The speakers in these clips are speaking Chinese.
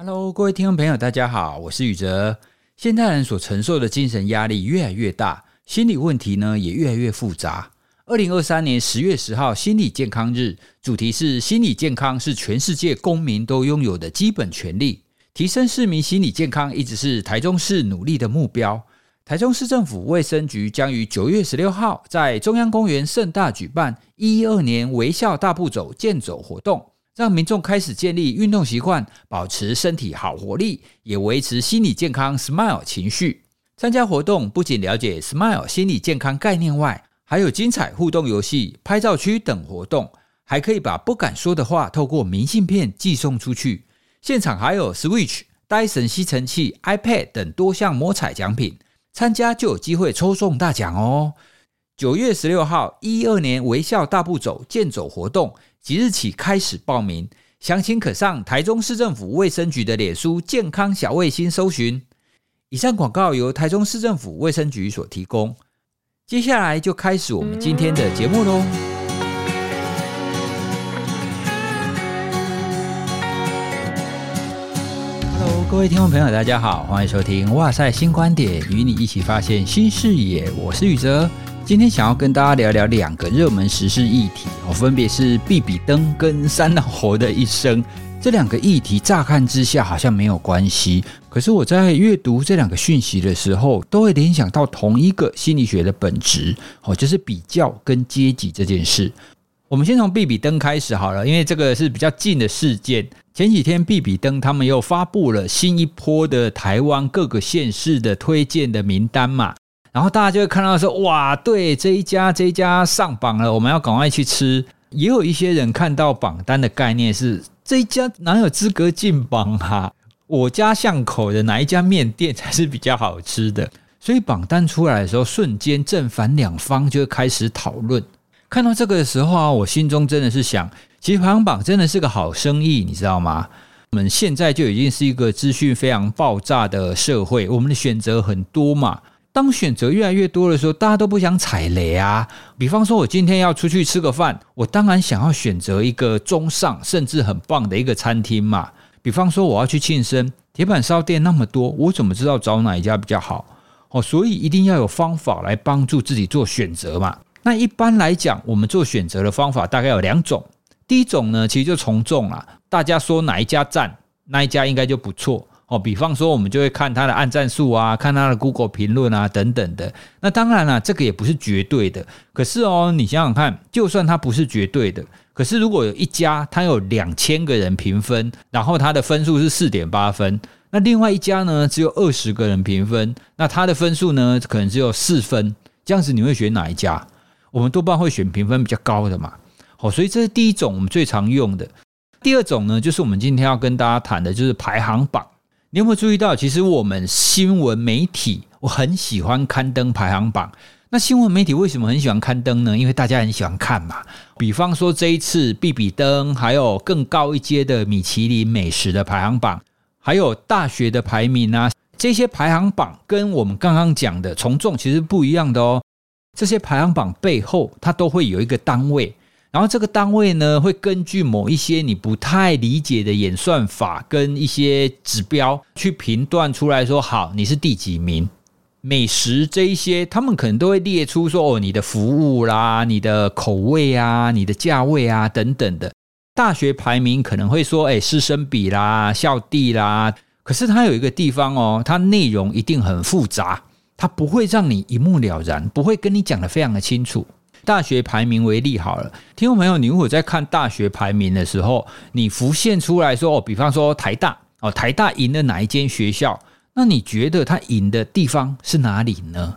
Hello，各位听众朋友，大家好，我是宇哲。现代人所承受的精神压力越来越大，心理问题呢也越来越复杂。二零二三年十月十号，心理健康日，主题是心理健康是全世界公民都拥有的基本权利。提升市民心理健康一直是台中市努力的目标。台中市政府卫生局将于九月十六号在中央公园盛大举办一一二年微笑大步走健走活动。让民众开始建立运动习惯，保持身体好活力，也维持心理健康 Smile 情绪。参加活动不仅了解 Smile 心理健康概念外，还有精彩互动游戏、拍照区等活动，还可以把不敢说的话透过明信片寄送出去。现场还有 Switch、戴森吸尘器、iPad 等多项摸彩奖品，参加就有机会抽中大奖哦。九月十六号，一一二年微笑大步走健走活动。即日起开始报名，详情可上台中市政府卫生局的脸书“健康小卫星”搜寻。以上广告由台中市政府卫生局所提供。接下来就开始我们今天的节目喽。Hello，各位听众朋友，大家好，欢迎收听《哇塞新观点》，与你一起发现新视野。我是宇哲。今天想要跟大家聊聊两个热门时事议题哦，分别是比比登跟三老猴的一生。这两个议题乍看之下好像没有关系，可是我在阅读这两个讯息的时候，都会联想到同一个心理学的本质哦，就是比较跟阶级这件事。我们先从比比登开始好了，因为这个是比较近的事件。前几天比比登他们又发布了新一波的台湾各个县市的推荐的名单嘛。然后大家就会看到说，哇，对，这一家这一家上榜了，我们要赶快去吃。也有一些人看到榜单的概念是，这一家哪有资格进榜啊？我家巷口的哪一家面店才是比较好吃的？所以榜单出来的时候，瞬间正反两方就会开始讨论。看到这个的时候啊，我心中真的是想，其实排行榜真的是个好生意，你知道吗？我们现在就已经是一个资讯非常爆炸的社会，我们的选择很多嘛。当选择越来越多的时候，大家都不想踩雷啊。比方说，我今天要出去吃个饭，我当然想要选择一个中上甚至很棒的一个餐厅嘛。比方说，我要去庆生，铁板烧店那么多，我怎么知道找哪一家比较好？哦，所以一定要有方法来帮助自己做选择嘛。那一般来讲，我们做选择的方法大概有两种。第一种呢，其实就从众了，大家说哪一家赞，那一家应该就不错。哦，比方说，我们就会看他的按赞数啊，看他的 Google 评论啊，等等的。那当然了，这个也不是绝对的。可是哦，你想想看，就算它不是绝对的，可是如果有一家它有两千个人评分，然后它的分数是四点八分，那另外一家呢只有二十个人评分，那它的分数呢可能只有四分，这样子你会选哪一家？我们多半会选评分比较高的嘛。好，所以这是第一种我们最常用的。第二种呢，就是我们今天要跟大家谈的，就是排行榜。你有没有注意到，其实我们新闻媒体我很喜欢刊登排行榜。那新闻媒体为什么很喜欢刊登呢？因为大家很喜欢看嘛。比方说这一次比比登，还有更高一阶的米其林美食的排行榜，还有大学的排名啊，这些排行榜跟我们刚刚讲的从众其实不一样的哦。这些排行榜背后，它都会有一个单位。然后这个单位呢，会根据某一些你不太理解的演算法跟一些指标去评断出来说，好，你是第几名？美食这一些，他们可能都会列出说，哦，你的服务啦，你的口味啊，你的价位啊等等的。大学排名可能会说，哎，师生比啦，校地啦。可是它有一个地方哦，它内容一定很复杂，它不会让你一目了然，不会跟你讲得非常的清楚。大学排名为例好了，听众朋友，你如果在看大学排名的时候，你浮现出来说，哦，比方说台大，哦，台大赢了哪一间学校？那你觉得他赢的地方是哪里呢？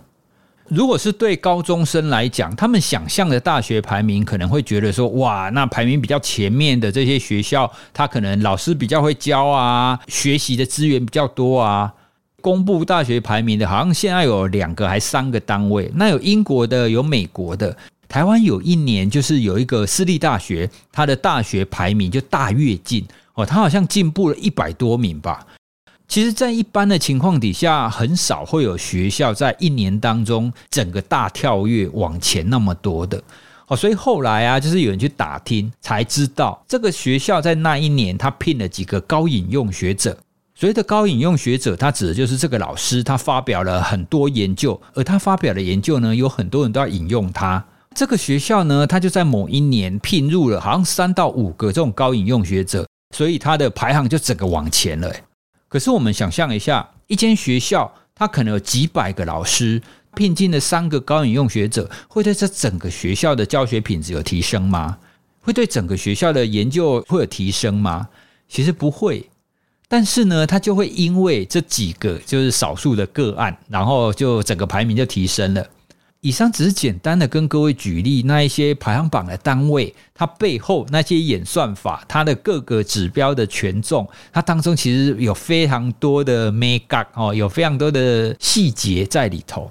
如果是对高中生来讲，他们想象的大学排名可能会觉得说，哇，那排名比较前面的这些学校，他可能老师比较会教啊，学习的资源比较多啊。公布大学排名的，好像现在有两个还三个单位，那有英国的，有美国的。台湾有一年，就是有一个私立大学，它的大学排名就大跃进哦，它好像进步了一百多名吧。其实，在一般的情况底下，很少会有学校在一年当中整个大跳跃往前那么多的哦。所以后来啊，就是有人去打听，才知道这个学校在那一年他聘了几个高引用学者，所谓的高引用学者，他指的就是这个老师，他发表了很多研究，而他发表的研究呢，有很多人都要引用他。这个学校呢，他就在某一年聘入了好像三到五个这种高引用学者，所以他的排行就整个往前了。可是我们想象一下，一间学校，他可能有几百个老师，聘进了三个高引用学者，会对这整个学校的教学品质有提升吗？会对整个学校的研究会有提升吗？其实不会。但是呢，他就会因为这几个就是少数的个案，然后就整个排名就提升了。以上只是简单的跟各位举例，那一些排行榜的单位，它背后那些演算法，它的各个指标的权重，它当中其实有非常多的 make up 哦，有非常多的细节在里头。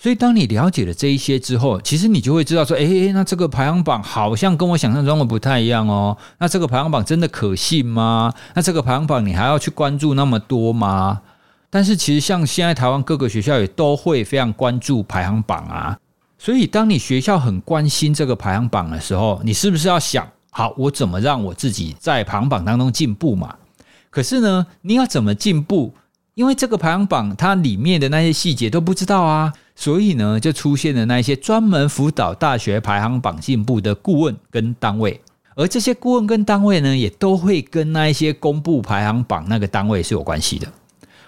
所以当你了解了这一些之后，其实你就会知道说，诶，那这个排行榜好像跟我想象中的不太一样哦。那这个排行榜真的可信吗？那这个排行榜你还要去关注那么多吗？但是其实像现在台湾各个学校也都会非常关注排行榜啊，所以当你学校很关心这个排行榜的时候，你是不是要想好我怎么让我自己在排行榜当中进步嘛？可是呢，你要怎么进步？因为这个排行榜它里面的那些细节都不知道啊，所以呢就出现了那些专门辅导大学排行榜进步的顾问跟单位，而这些顾问跟单位呢也都会跟那一些公布排行榜那个单位是有关系的。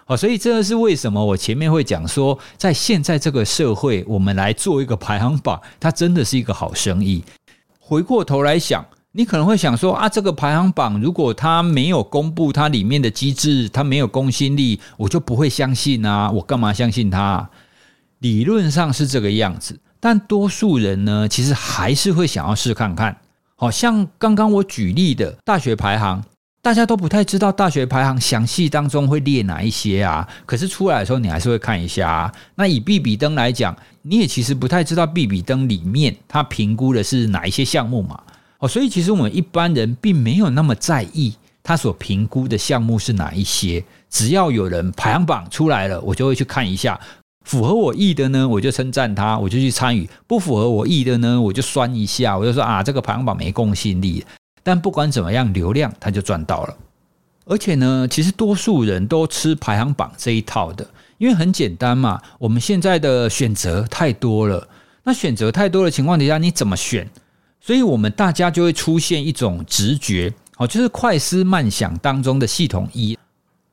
哦，所以这是为什么我前面会讲说，在现在这个社会，我们来做一个排行榜，它真的是一个好生意。回过头来想，你可能会想说啊，这个排行榜如果它没有公布它里面的机制，它没有公信力，我就不会相信啊，我干嘛相信它？理论上是这个样子，但多数人呢，其实还是会想要试看看。好像刚刚我举例的大学排行。大家都不太知道大学排行详细当中会列哪一些啊？可是出来的时候你还是会看一下啊。那以 B 比登来讲，你也其实不太知道 B 比登里面它评估的是哪一些项目嘛？哦，所以其实我们一般人并没有那么在意他所评估的项目是哪一些。只要有人排行榜出来了，我就会去看一下，符合我意的呢，我就称赞他，我就去参与；不符合我意的呢，我就酸一下，我就说啊，这个排行榜没公信力。但不管怎么样，流量他就赚到了。而且呢，其实多数人都吃排行榜这一套的，因为很简单嘛。我们现在的选择太多了，那选择太多的情况底下，你怎么选？所以我们大家就会出现一种直觉，哦，就是快思慢想当中的系统一。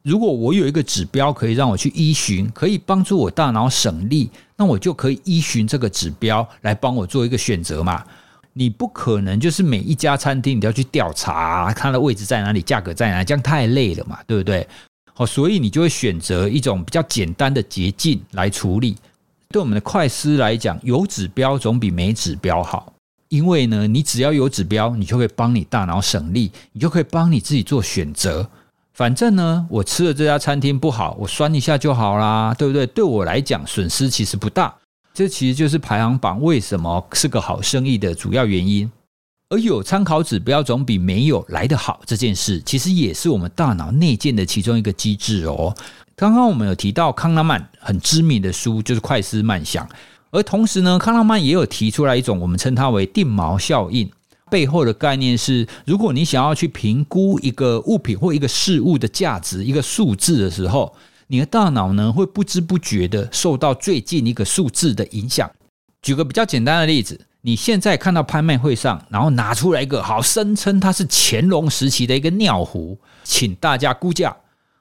如果我有一个指标可以让我去依循，可以帮助我大脑省力，那我就可以依循这个指标来帮我做一个选择嘛。你不可能就是每一家餐厅你都要去调查它的位置在哪里，价格在哪里，这样太累了嘛，对不对？好，所以你就会选择一种比较简单的捷径来处理。对我们的快思来讲，有指标总比没指标好，因为呢，你只要有指标，你就可以帮你大脑省力，你就可以帮你自己做选择。反正呢，我吃了这家餐厅不好，我酸一下就好啦，对不对？对我来讲，损失其实不大。这其实就是排行榜为什么是个好生意的主要原因，而有参考指标总比没有来得好。这件事其实也是我们大脑内建的其中一个机制哦。刚刚我们有提到康纳曼很知名的书就是《快思慢想》，而同时呢，康纳曼也有提出来一种我们称它为定锚效应，背后的概念是，如果你想要去评估一个物品或一个事物的价值，一个数字的时候。你的大脑呢，会不知不觉的受到最近一个数字的影响。举个比较简单的例子，你现在看到拍卖会上，然后拿出来一个好，声称它是乾隆时期的一个尿壶，请大家估价。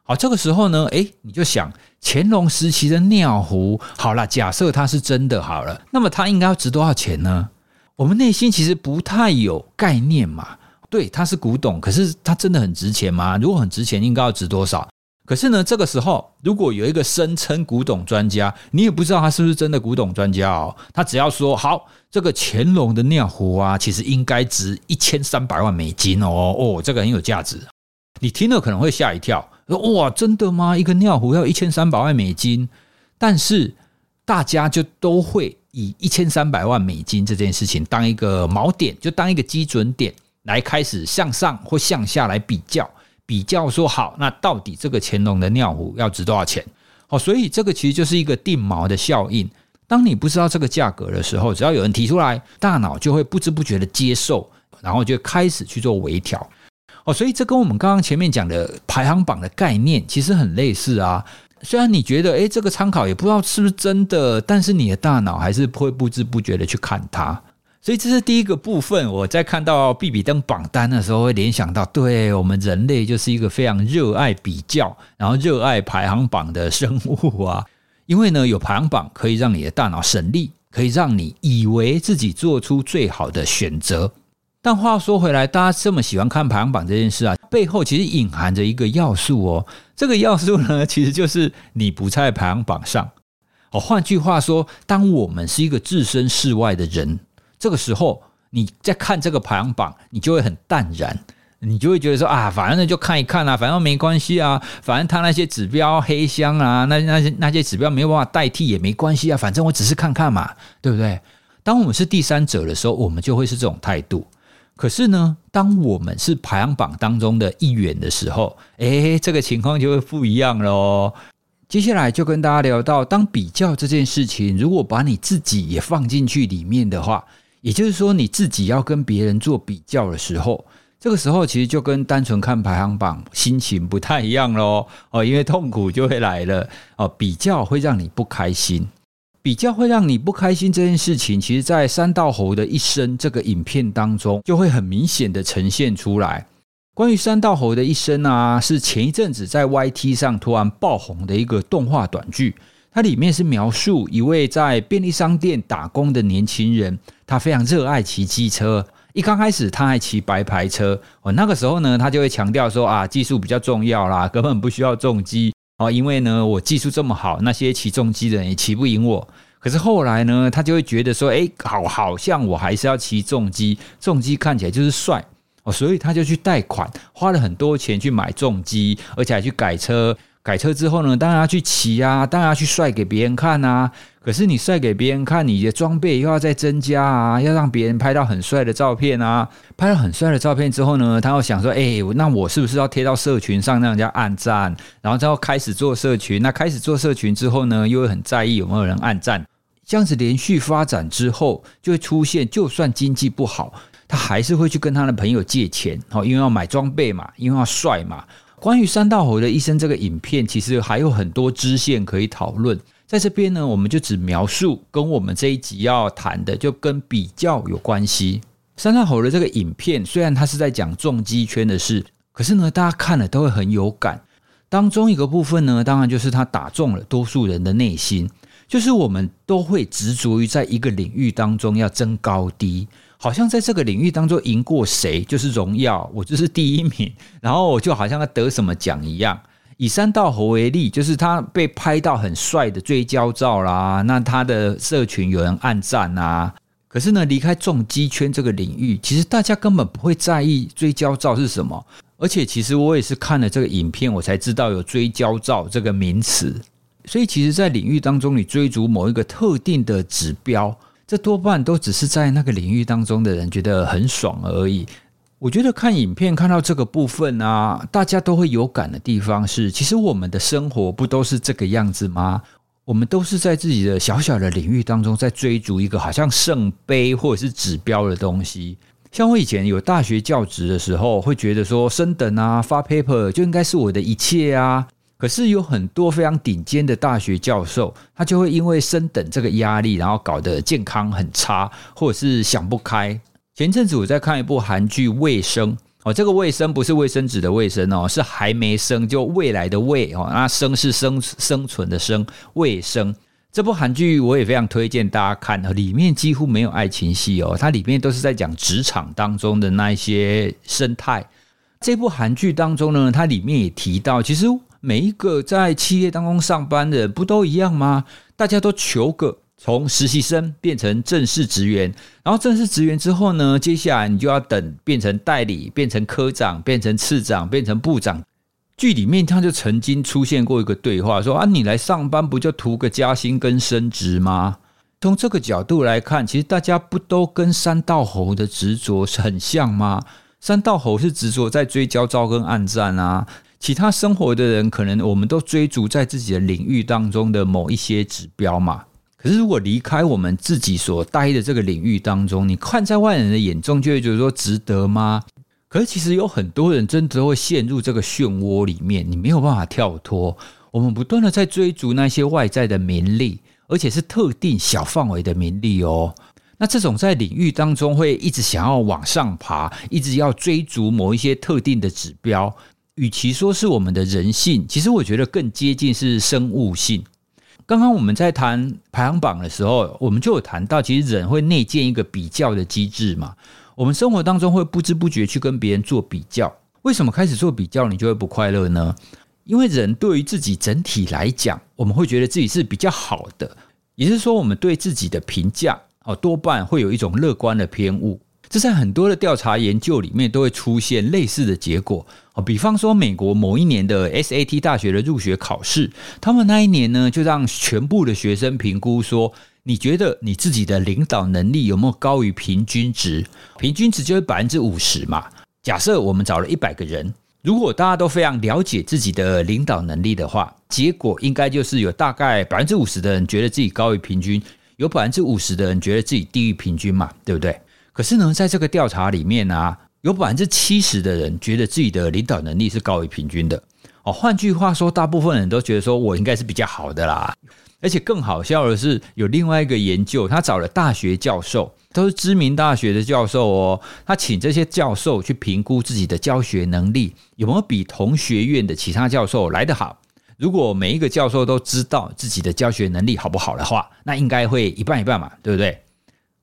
好，这个时候呢，诶，你就想乾隆时期的尿壶，好了，假设它是真的好了，那么它应该要值多少钱呢？我们内心其实不太有概念嘛。对，它是古董，可是它真的很值钱吗？如果很值钱，应该要值多少？可是呢，这个时候如果有一个声称古董专家，你也不知道他是不是真的古董专家哦。他只要说好，这个乾隆的尿壶啊，其实应该值一千三百万美金哦。哦，这个很有价值。你听了可能会吓一跳，哇，真的吗？一个尿壶要一千三百万美金？但是大家就都会以一千三百万美金这件事情当一个锚点，就当一个基准点来开始向上或向下来比较。比较说好，那到底这个乾隆的尿壶要值多少钱？好，所以这个其实就是一个定锚的效应。当你不知道这个价格的时候，只要有人提出来，大脑就会不知不觉的接受，然后就开始去做微调。哦，所以这跟我们刚刚前面讲的排行榜的概念其实很类似啊。虽然你觉得，诶，这个参考也不知道是不是真的，但是你的大脑还是会不知不觉的去看它。所以这是第一个部分。我在看到比比登榜单的时候，会联想到，对，我们人类就是一个非常热爱比较，然后热爱排行榜的生物啊。因为呢，有排行榜可以让你的大脑省力，可以让你以为自己做出最好的选择。但话说回来，大家这么喜欢看排行榜这件事啊，背后其实隐含着一个要素哦。这个要素呢，其实就是你不在排行榜上。哦，换句话说，当我们是一个置身事外的人，这个时候你在看这个排行榜，你就会很淡然，你就会觉得说啊，反正就看一看啊，反正没关系啊，反正他那些指标黑箱啊，那那些那些指标没有办法代替也没关系啊，反正我只是看看嘛，对不对？当我们是第三者的时候，我们就会是这种态度。可是呢，当我们是排行榜当中的一员的时候，诶，这个情况就会不一样喽。接下来就跟大家聊到，当比较这件事情，如果把你自己也放进去里面的话，也就是说你自己要跟别人做比较的时候，这个时候其实就跟单纯看排行榜心情不太一样喽。哦，因为痛苦就会来了哦，比较会让你不开心。比较会让你不开心这件事情，其实，在山道猴的一生这个影片当中，就会很明显的呈现出来。关于山道猴的一生啊，是前一阵子在 YT 上突然爆红的一个动画短剧。它里面是描述一位在便利商店打工的年轻人，他非常热爱骑机车。一刚开始，他还骑白牌车。哦，那个时候呢，他就会强调说啊，技术比较重要啦，根本不需要重机。哦，因为呢，我技术这么好，那些骑重机的人也骑不赢我。可是后来呢，他就会觉得说，哎，好，好像我还是要骑重机，重机看起来就是帅哦，所以他就去贷款，花了很多钱去买重机，而且还去改车。改车之后呢，当然要去骑啊，当然要去帅给别人看啊。可是你帅给别人看，你的装备又要再增加啊，要让别人拍到很帅的照片啊。拍到很帅的照片之后呢，他又想说，哎，那我是不是要贴到社群上让人家按赞？然后之后开始做社群，那开始做社群之后呢，又会很在意有没有人按赞。这样子连续发展之后，就会出现，就算经济不好，他还是会去跟他的朋友借钱，哦，因为要买装备嘛，因为要帅嘛。关于山道猴的一生这个影片，其实还有很多支线可以讨论。在这边呢，我们就只描述跟我们这一集要谈的，就跟比较有关系。山道猴的这个影片，虽然它是在讲重击圈的事，可是呢，大家看了都会很有感。当中一个部分呢，当然就是他打中了多数人的内心，就是我们都会执着于在一个领域当中要争高低。好像在这个领域当中赢过谁就是荣耀，我就是第一名，然后我就好像要得什么奖一样。以山道猴为例，就是他被拍到很帅的追焦照啦，那他的社群有人暗赞啊。可是呢，离开重机圈这个领域，其实大家根本不会在意追焦照是什么。而且，其实我也是看了这个影片，我才知道有追焦照这个名词。所以，其实，在领域当中，你追逐某一个特定的指标。这多半都只是在那个领域当中的人觉得很爽而已。我觉得看影片看到这个部分啊，大家都会有感的地方是，其实我们的生活不都是这个样子吗？我们都是在自己的小小的领域当中在追逐一个好像圣杯或者是指标的东西。像我以前有大学教职的时候，会觉得说升等啊、发 paper 就应该是我的一切啊。可是有很多非常顶尖的大学教授，他就会因为升等这个压力，然后搞得健康很差，或者是想不开。前阵子我在看一部韩剧《未生》哦，这个“未生”不是卫生纸的“卫生”哦，是还没生就未来的“未”哦，那“生”是生生存的“生”。未生这部韩剧我也非常推荐大家看，里面几乎没有爱情戏哦，它里面都是在讲职场当中的那一些生态。这部韩剧当中呢，它里面也提到，其实。每一个在企业当中上班的人不都一样吗？大家都求个从实习生变成正式职员，然后正式职员之后呢，接下来你就要等变成代理，变成科长，变成次长，变成部长。剧里面他就曾经出现过一个对话，说啊，你来上班不就图个加薪跟升职吗？从这个角度来看，其实大家不都跟山道猴的执着是很像吗？山道猴是执着在追焦照跟暗战啊。其他生活的人，可能我们都追逐在自己的领域当中的某一些指标嘛。可是如果离开我们自己所待的这个领域当中，你看在外人的眼中，就会觉得说值得吗？可是其实有很多人真的会陷入这个漩涡里面，你没有办法跳脱。我们不断的在追逐那些外在的名利，而且是特定小范围的名利哦。那这种在领域当中会一直想要往上爬，一直要追逐某一些特定的指标，与其说是我们的人性，其实我觉得更接近是生物性。刚刚我们在谈排行榜的时候，我们就有谈到，其实人会内建一个比较的机制嘛。我们生活当中会不知不觉去跟别人做比较，为什么开始做比较你就会不快乐呢？因为人对于自己整体来讲，我们会觉得自己是比较好的，也就是说，我们对自己的评价。哦，多半会有一种乐观的偏误，这在很多的调查研究里面都会出现类似的结果。哦，比方说美国某一年的 SAT 大学的入学考试，他们那一年呢，就让全部的学生评估说，你觉得你自己的领导能力有没有高于平均值？平均值就是百分之五十嘛。假设我们找了一百个人，如果大家都非常了解自己的领导能力的话，结果应该就是有大概百分之五十的人觉得自己高于平均。有百分之五十的人觉得自己低于平均嘛，对不对？可是呢，在这个调查里面呢、啊，有百分之七十的人觉得自己的领导能力是高于平均的。哦，换句话说，大部分人都觉得说我应该是比较好的啦。而且更好笑的是，有另外一个研究，他找了大学教授，都是知名大学的教授哦。他请这些教授去评估自己的教学能力有没有比同学院的其他教授来得好。如果每一个教授都知道自己的教学能力好不好的话，那应该会一半一半嘛，对不对？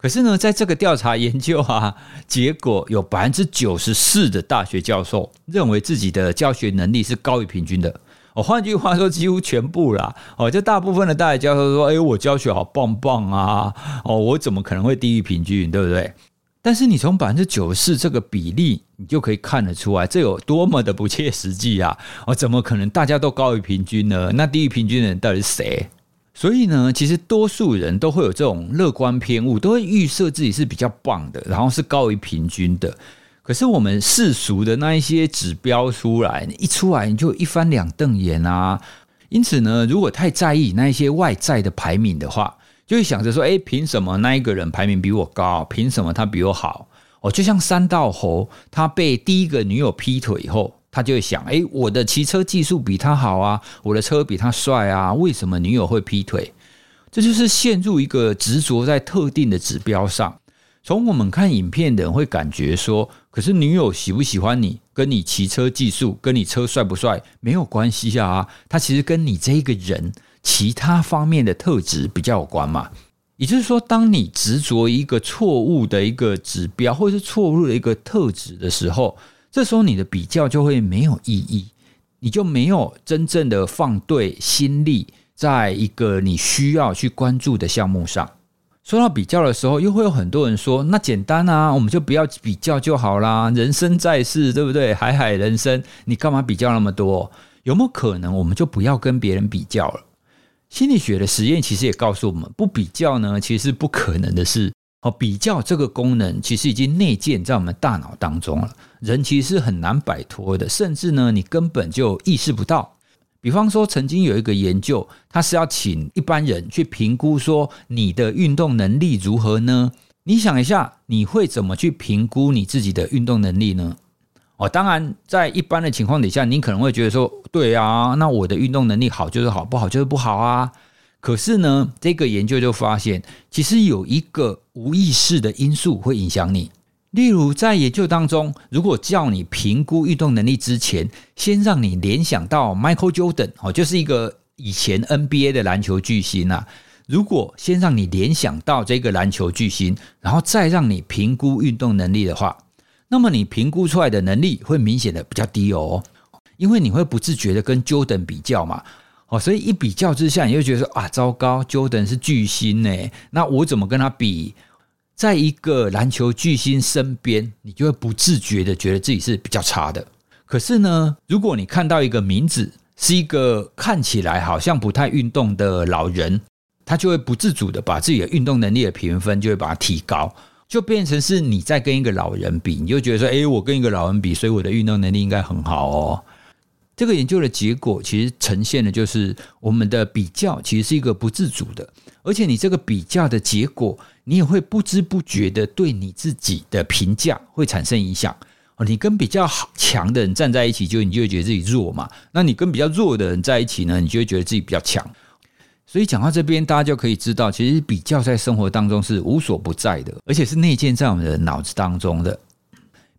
可是呢，在这个调查研究啊，结果有百分之九十四的大学教授认为自己的教学能力是高于平均的。哦，换句话说，几乎全部啦。哦，就大部分的大学教授说：“哎，我教学好棒棒啊！哦，我怎么可能会低于平均，对不对？”但是你从百分之九十四这个比例，你就可以看得出来，这有多么的不切实际啊！哦，怎么可能大家都高于平均呢？那低于平均的人到底是谁？所以呢，其实多数人都会有这种乐观偏误，都会预设自己是比较棒的，然后是高于平均的。可是我们世俗的那一些指标出来，一出来你就一翻两瞪眼啊！因此呢，如果太在意那一些外在的排名的话，就会想着说，哎，凭什么那一个人排名比我高？凭什么他比我好？哦，就像三道猴，他被第一个女友劈腿以后，他就会想，哎，我的骑车技术比他好啊，我的车比他帅啊，为什么女友会劈腿？这就是陷入一个执着在特定的指标上。从我们看影片的人会感觉说，可是女友喜不喜欢你，跟你骑车技术，跟你车帅不帅没有关系啊，他其实跟你这一个人。其他方面的特质比较有关嘛？也就是说，当你执着一个错误的一个指标，或者是错误的一个特质的时候，这时候你的比较就会没有意义，你就没有真正的放对心力在一个你需要去关注的项目上。说到比较的时候，又会有很多人说：“那简单啊，我们就不要比较就好啦。人生在世，对不对？海海人生，你干嘛比较那么多？有没有可能，我们就不要跟别人比较了？”心理学的实验其实也告诉我们，不比较呢，其实是不可能的事。哦，比较这个功能其实已经内建在我们大脑当中了，人其实是很难摆脱的，甚至呢，你根本就意识不到。比方说，曾经有一个研究，他是要请一般人去评估说你的运动能力如何呢？你想一下，你会怎么去评估你自己的运动能力呢？哦，当然，在一般的情况底下，你可能会觉得说，对啊，那我的运动能力好就是好，不好就是不好啊。可是呢，这个研究就发现，其实有一个无意识的因素会影响你。例如，在研究当中，如果叫你评估运动能力之前，先让你联想到 Michael Jordan，哦，就是一个以前 NBA 的篮球巨星啊。如果先让你联想到这个篮球巨星，然后再让你评估运动能力的话，那么你评估出来的能力会明显的比较低哦，因为你会不自觉的跟 Jordan 比较嘛，哦，所以一比较之下，你就觉得说啊，糟糕，Jordan 是巨星呢，那我怎么跟他比？在一个篮球巨星身边，你就会不自觉的觉得自己是比较差的。可是呢，如果你看到一个名字是一个看起来好像不太运动的老人，他就会不自主的把自己的运动能力的评分就会把它提高。就变成是你在跟一个老人比，你就觉得说，诶，我跟一个老人比，所以我的运动能力应该很好哦。这个研究的结果其实呈现的就是我们的比较其实是一个不自主的，而且你这个比较的结果，你也会不知不觉的对你自己的评价会产生影响。哦，你跟比较好强的人站在一起，就你就会觉得自己弱嘛。那你跟比较弱的人在一起呢，你就会觉得自己比较强。所以讲到这边，大家就可以知道，其实比较在生活当中是无所不在的，而且是内建在我们的脑子当中的。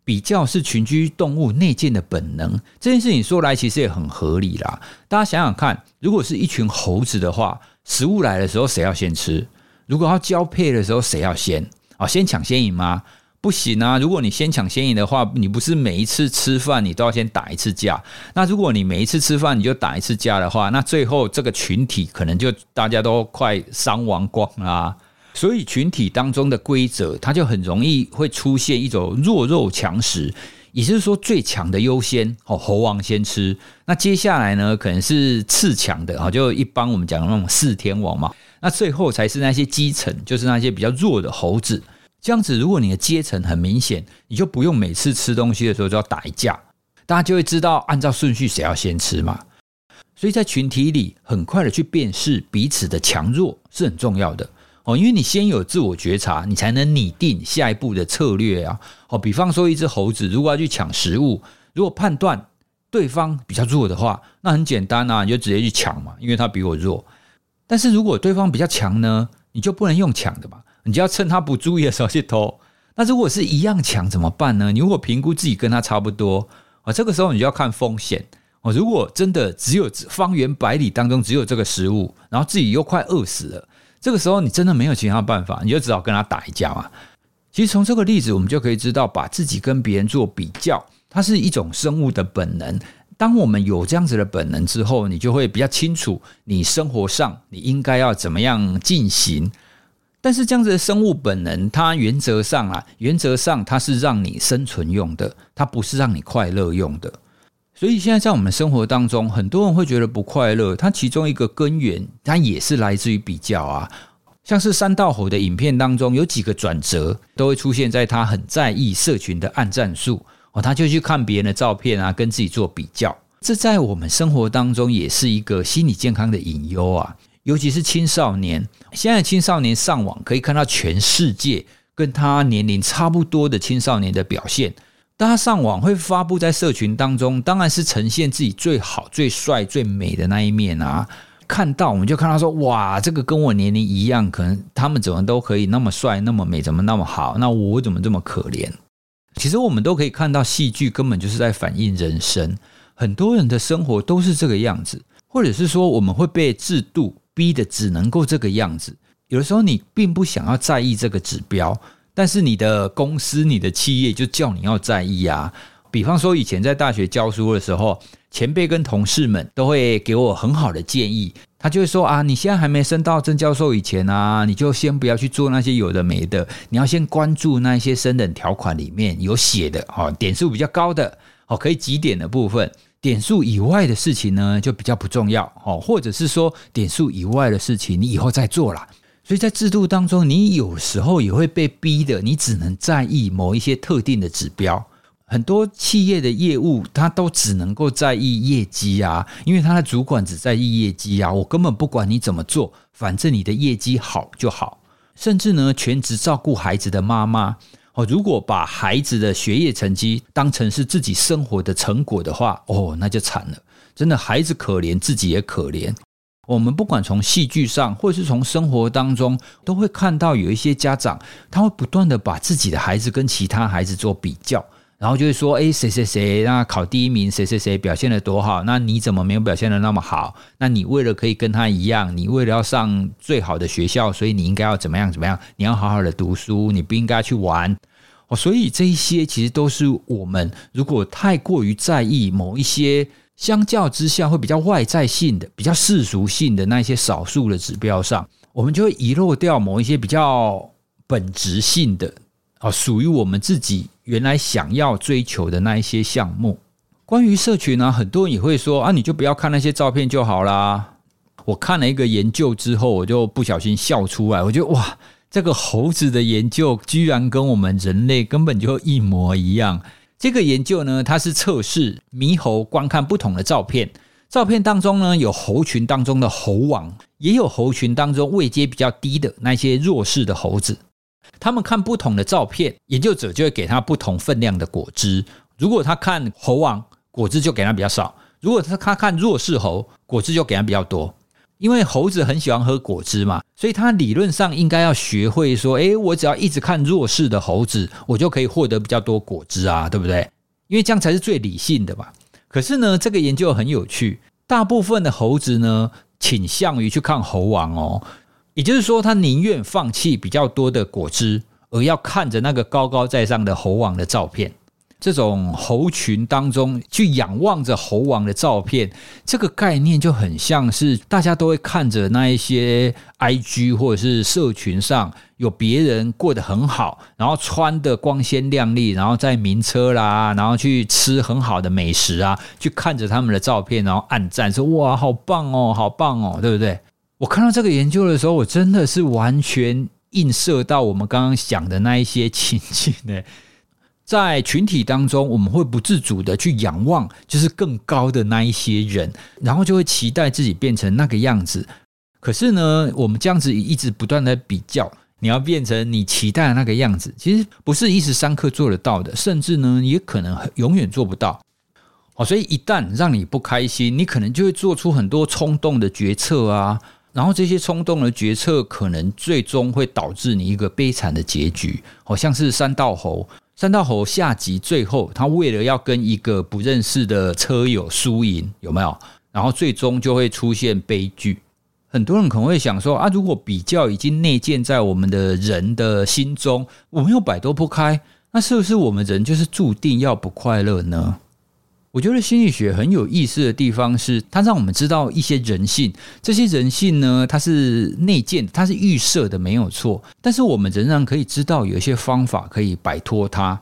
比较是群居动物内建的本能，这件事情说来其实也很合理啦。大家想想看，如果是一群猴子的话，食物来的时候谁要先吃？如果要交配的时候谁要先？啊，先抢先赢吗？不行啊！如果你先抢先赢的话，你不是每一次吃饭你都要先打一次架？那如果你每一次吃饭你就打一次架的话，那最后这个群体可能就大家都快伤亡光啦。所以群体当中的规则，它就很容易会出现一种弱肉强食，也就是说最强的优先哦，猴王先吃。那接下来呢，可能是次强的啊，就一般我们讲的那种四天王嘛。那最后才是那些基层，就是那些比较弱的猴子。这样子，如果你的阶层很明显，你就不用每次吃东西的时候就要打一架，大家就会知道按照顺序谁要先吃嘛。所以在群体里，很快的去辨识彼此的强弱是很重要的哦，因为你先有自我觉察，你才能拟定下一步的策略啊。哦，比方说一只猴子如果要去抢食物，如果判断对方比较弱的话，那很简单啊，你就直接去抢嘛，因为他比我弱。但是如果对方比较强呢，你就不能用抢的嘛。你就要趁他不注意的时候去偷。那如果是一样强怎么办呢？你如果评估自己跟他差不多啊，这个时候你就要看风险哦。如果真的只有方圆百里当中只有这个食物，然后自己又快饿死了，这个时候你真的没有其他办法，你就只好跟他打一架嘛。其实从这个例子，我们就可以知道，把自己跟别人做比较，它是一种生物的本能。当我们有这样子的本能之后，你就会比较清楚，你生活上你应该要怎么样进行。但是这样子的生物本能，它原则上啊，原则上它是让你生存用的，它不是让你快乐用的。所以现在在我们生活当中，很多人会觉得不快乐，它其中一个根源，它也是来自于比较啊。像是山道猴的影片当中，有几个转折都会出现在他很在意社群的暗战术哦，他就去看别人的照片啊，跟自己做比较。这在我们生活当中也是一个心理健康的隐忧啊。尤其是青少年，现在青少年上网可以看到全世界跟他年龄差不多的青少年的表现。大家上网会发布在社群当中，当然是呈现自己最好、最帅、最美的那一面啊。看到我们就看到说，哇，这个跟我年龄一样，可能他们怎么都可以那么帅、那么美，怎么那么好？那我怎么这么可怜？其实我们都可以看到，戏剧根本就是在反映人生。很多人的生活都是这个样子，或者是说，我们会被制度。逼的只能够这个样子，有的时候你并不想要在意这个指标，但是你的公司、你的企业就叫你要在意啊。比方说，以前在大学教书的时候，前辈跟同事们都会给我很好的建议，他就会说啊，你现在还没升到正教授以前啊，你就先不要去做那些有的没的，你要先关注那些升等条款里面有写的哦，点数比较高的哦，可以几点的部分。点数以外的事情呢，就比较不重要哦，或者是说点数以外的事情，你以后再做啦。所以在制度当中，你有时候也会被逼的，你只能在意某一些特定的指标。很多企业的业务，他都只能够在意业绩啊，因为他的主管只在意业绩啊。我根本不管你怎么做，反正你的业绩好就好。甚至呢，全职照顾孩子的妈妈。哦，如果把孩子的学业成绩当成是自己生活的成果的话，哦，那就惨了。真的，孩子可怜，自己也可怜。我们不管从戏剧上，或者是从生活当中，都会看到有一些家长，他会不断的把自己的孩子跟其他孩子做比较，然后就会说：“诶，谁谁谁那考第一名，谁谁谁表现得多好，那你怎么没有表现得那么好？那你为了可以跟他一样，你为了要上最好的学校，所以你应该要怎么样怎么样？你要好好的读书，你不应该去玩。”哦，所以这一些其实都是我们如果太过于在意某一些相较之下会比较外在性的、比较世俗性的那一些少数的指标上，我们就会遗漏掉某一些比较本质性的啊，属于我们自己原来想要追求的那一些项目。关于社群呢，很多人也会说啊，你就不要看那些照片就好啦。我看了一个研究之后，我就不小心笑出来，我觉得哇。这个猴子的研究居然跟我们人类根本就一模一样。这个研究呢，它是测试猕猴观看不同的照片，照片当中呢，有猴群当中的猴王，也有猴群当中位阶比较低的那些弱势的猴子。他们看不同的照片，研究者就会给他不同分量的果汁。如果他看猴王，果汁就给他比较少；如果他他看弱势猴，果汁就给他比较多。因为猴子很喜欢喝果汁嘛，所以他理论上应该要学会说：诶，我只要一直看弱势的猴子，我就可以获得比较多果汁啊，对不对？因为这样才是最理性的嘛。可是呢，这个研究很有趣，大部分的猴子呢，倾向于去看猴王哦，也就是说，他宁愿放弃比较多的果汁，而要看着那个高高在上的猴王的照片。这种猴群当中去仰望着猴王的照片，这个概念就很像是大家都会看着那一些 IG 或者是社群上有别人过得很好，然后穿得光鲜亮丽，然后在名车啦，然后去吃很好的美食啊，去看着他们的照片，然后暗赞说哇，好棒哦，好棒哦，对不对？我看到这个研究的时候，我真的是完全映射到我们刚刚讲的那一些情境呢。在群体当中，我们会不自主的去仰望，就是更高的那一些人，然后就会期待自己变成那个样子。可是呢，我们这样子一直不断的比较，你要变成你期待的那个样子，其实不是一时三刻做得到的，甚至呢，也可能永远做不到。哦，所以一旦让你不开心，你可能就会做出很多冲动的决策啊，然后这些冲动的决策可能最终会导致你一个悲惨的结局，好像是三道猴。三道猴下集最后，他为了要跟一个不认识的车友输赢，有没有？然后最终就会出现悲剧。很多人可能会想说啊，如果比较已经内建在我们的人的心中，我们又摆脱不开，那是不是我们人就是注定要不快乐呢？我觉得心理学很有意思的地方是，它让我们知道一些人性。这些人性呢，它是内建，它是预设的，没有错。但是我们仍然可以知道有一些方法可以摆脱它。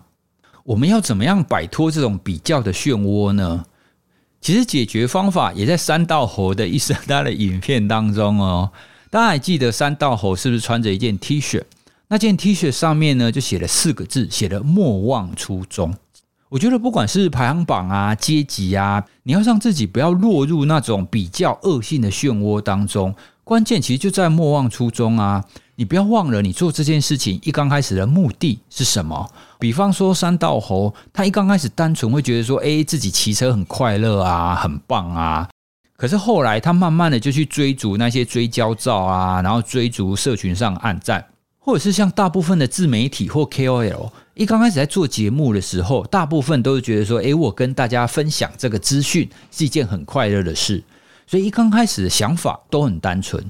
我们要怎么样摆脱这种比较的漩涡呢？其实解决方法也在山道猴的一生他的影片当中哦。大家还记得山道猴是不是穿着一件 T 恤？那件 T 恤上面呢，就写了四个字，写了“莫忘初衷”。我觉得不管是排行榜啊、阶级啊，你要让自己不要落入那种比较恶性的漩涡当中，关键其实就在莫忘初衷啊！你不要忘了，你做这件事情一刚开始的目的是什么？比方说三道猴，他一刚开始单纯会觉得说，诶，自己骑车很快乐啊，很棒啊。可是后来他慢慢的就去追逐那些追焦照啊，然后追逐社群上暗赞。或者是像大部分的自媒体或 KOL，一刚开始在做节目的时候，大部分都是觉得说，诶，我跟大家分享这个资讯是一件很快乐的事，所以一刚开始的想法都很单纯。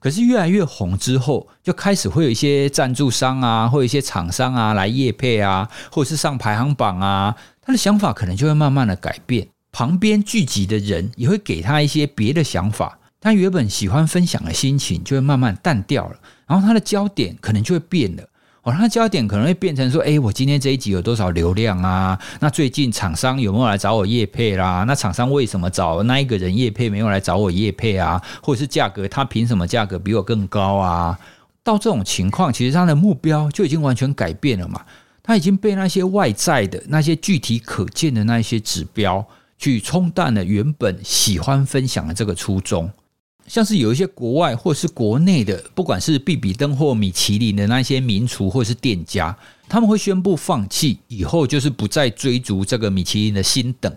可是越来越红之后，就开始会有一些赞助商啊，或一些厂商啊来业配啊，或者是上排行榜啊，他的想法可能就会慢慢的改变，旁边聚集的人也会给他一些别的想法。他原本喜欢分享的心情就会慢慢淡掉了，然后他的焦点可能就会变了。哦，他的焦点可能会变成说：“诶，我今天这一集有多少流量啊？那最近厂商有没有来找我业配啦？那厂商为什么找那一个人业配没有来找我业配啊？或者是价格，他凭什么价格比我更高啊？”到这种情况，其实他的目标就已经完全改变了嘛。他已经被那些外在的那些具体可见的那些指标去冲淡了原本喜欢分享的这个初衷。像是有一些国外或是国内的，不管是必比登或米其林的那些名厨或是店家，他们会宣布放弃，以后就是不再追逐这个米其林的星等。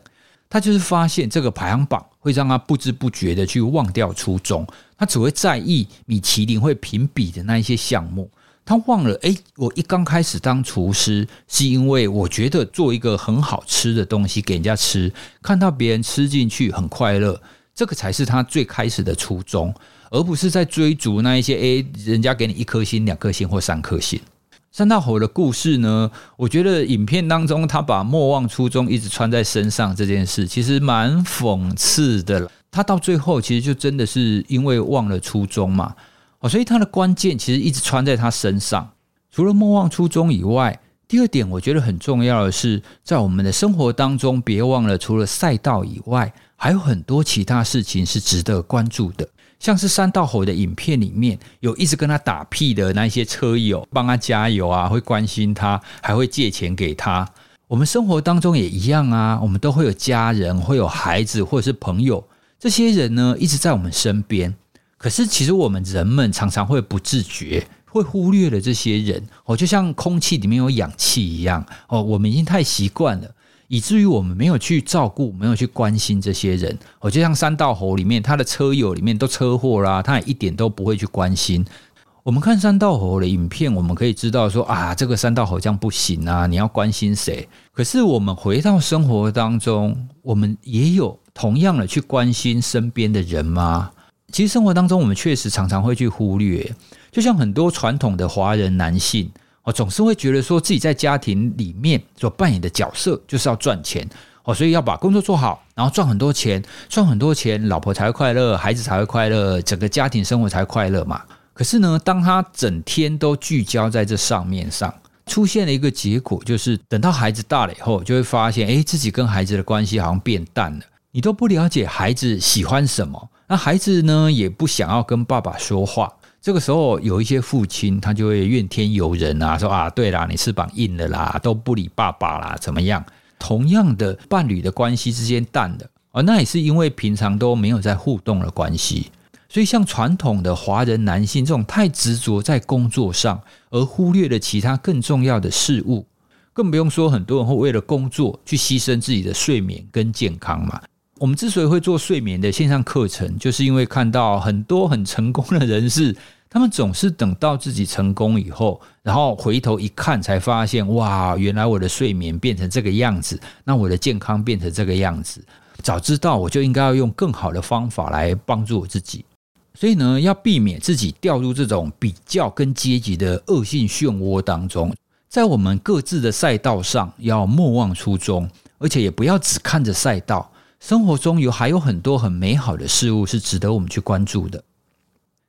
他就是发现这个排行榜会让他不知不觉的去忘掉初衷，他只会在意米其林会评比的那一些项目，他忘了，诶，我一刚开始当厨师是因为我觉得做一个很好吃的东西给人家吃，看到别人吃进去很快乐。这个才是他最开始的初衷，而不是在追逐那一些诶，人家给你一颗星、两颗星或三颗星。山道猴的故事呢，我觉得影片当中他把莫忘初衷一直穿在身上这件事，其实蛮讽刺的。他到最后其实就真的是因为忘了初衷嘛，哦，所以他的关键其实一直穿在他身上。除了莫忘初衷以外，第二点我觉得很重要的是，在我们的生活当中，别忘了除了赛道以外。还有很多其他事情是值得关注的，像是山道猴的影片里面有一直跟他打屁的那些车友，帮他加油啊，会关心他，还会借钱给他。我们生活当中也一样啊，我们都会有家人，会有孩子或者是朋友，这些人呢一直在我们身边。可是其实我们人们常常会不自觉，会忽略了这些人哦，就像空气里面有氧气一样哦，我们已经太习惯了。以至于我们没有去照顾，没有去关心这些人。哦，就像山道猴里面，他的车友里面都车祸啦，他也一点都不会去关心。我们看山道猴的影片，我们可以知道说啊，这个山道猴这样不行啊，你要关心谁？可是我们回到生活当中，我们也有同样的去关心身边的人吗？其实生活当中，我们确实常常会去忽略。就像很多传统的华人男性，哦，总是会觉得说自己在家庭里面所扮演的角色就是要赚钱，哦，所以要把工作做好，然后赚很多钱，赚很多钱，老婆才会快乐，孩子才会快乐，整个家庭生活才会快乐嘛。可是呢，当他整天都聚焦在这上面上，出现了一个结果，就是等到孩子大了以后，就会发现，诶，自己跟孩子的关系好像变淡了。你都不了解孩子喜欢什么，那孩子呢，也不想要跟爸爸说话。这个时候，有一些父亲他就会怨天尤人啊，说啊，对啦，你翅膀硬了啦，都不理爸爸啦，怎么样？同样的伴侣的关系之间淡了，而那也是因为平常都没有在互动的关系。所以，像传统的华人男性这种太执着在工作上，而忽略了其他更重要的事物，更不用说很多人会为了工作去牺牲自己的睡眠跟健康嘛。我们之所以会做睡眠的线上课程，就是因为看到很多很成功的人士，他们总是等到自己成功以后，然后回头一看，才发现哇，原来我的睡眠变成这个样子，那我的健康变成这个样子。早知道我就应该要用更好的方法来帮助我自己。所以呢，要避免自己掉入这种比较跟阶级的恶性漩涡当中，在我们各自的赛道上要莫忘初衷，而且也不要只看着赛道，生活中有还有很多很美好的事物是值得我们去关注的。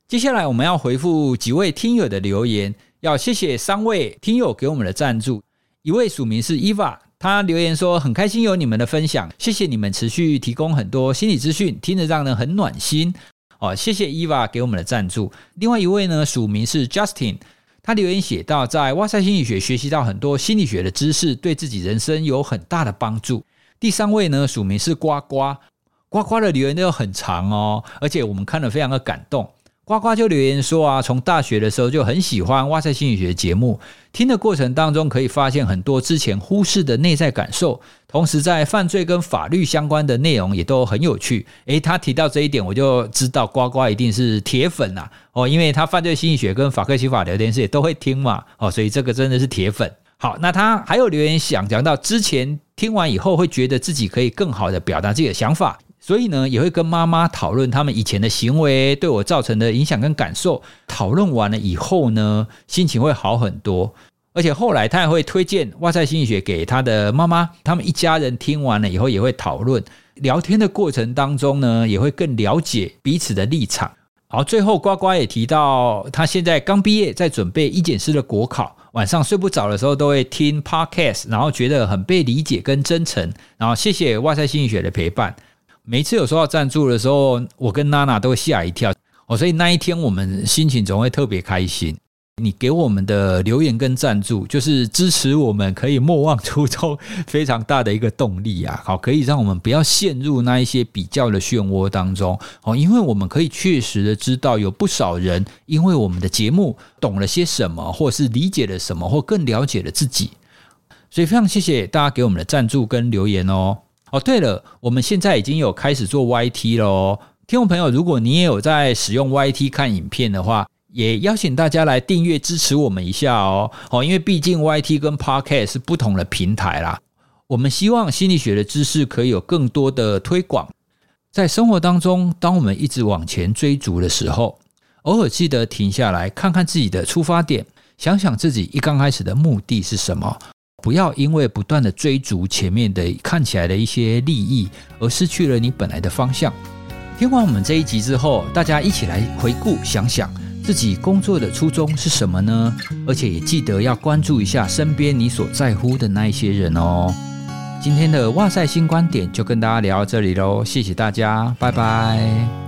接下来我们要回复几位听友的留言，要谢谢三位听友给我们的赞助，一位署名是 Eva，他留言说很开心有你们的分享，谢谢你们持续提供很多心理资讯，听着让人很暖心。哦，谢谢伊娃给我们的赞助。另外一位呢，署名是 Justin，他留言写到，在哇塞心理学学习到很多心理学的知识，对自己人生有很大的帮助。第三位呢，署名是呱呱，呱呱的留言都很长哦，而且我们看了非常的感动。呱呱就留言说啊，从大学的时候就很喜欢哇塞心理学节目，听的过程当中可以发现很多之前忽视的内在感受，同时在犯罪跟法律相关的内容也都很有趣。诶，他提到这一点，我就知道呱呱一定是铁粉呐哦，因为他犯罪心理学跟法客心法聊天室也都会听嘛哦，所以这个真的是铁粉。好，那他还有留言想讲到之前听完以后会觉得自己可以更好的表达自己的想法。所以呢，也会跟妈妈讨论他们以前的行为对我造成的影响跟感受。讨论完了以后呢，心情会好很多。而且后来他也会推荐哇赛心理学给他的妈妈，他们一家人听完了以后也会讨论。聊天的过程当中呢，也会更了解彼此的立场。好，最后呱呱也提到，他现在刚毕业，在准备一检师的国考，晚上睡不着的时候都会听 Podcast，然后觉得很被理解跟真诚。然后谢谢哇赛心理学的陪伴。每次有收到赞助的时候，我跟娜娜都会吓一跳哦，所以那一天我们心情总会特别开心。你给我们的留言跟赞助，就是支持我们可以莫忘初衷非常大的一个动力啊！好，可以让我们不要陷入那一些比较的漩涡当中哦，因为我们可以确实的知道，有不少人因为我们的节目懂了些什么，或是理解了什么，或更了解了自己。所以非常谢谢大家给我们的赞助跟留言哦。哦，对了，我们现在已经有开始做 YT 了哦，听众朋友，如果你也有在使用 YT 看影片的话，也邀请大家来订阅支持我们一下哦。哦，因为毕竟 YT 跟 Podcast 是不同的平台啦。我们希望心理学的知识可以有更多的推广，在生活当中，当我们一直往前追逐的时候，偶尔记得停下来看看自己的出发点，想想自己一刚开始的目的是什么。不要因为不断的追逐前面的看起来的一些利益，而失去了你本来的方向。听完我们这一集之后，大家一起来回顾想想自己工作的初衷是什么呢？而且也记得要关注一下身边你所在乎的那一些人哦。今天的哇塞新观点就跟大家聊到这里喽，谢谢大家，拜拜。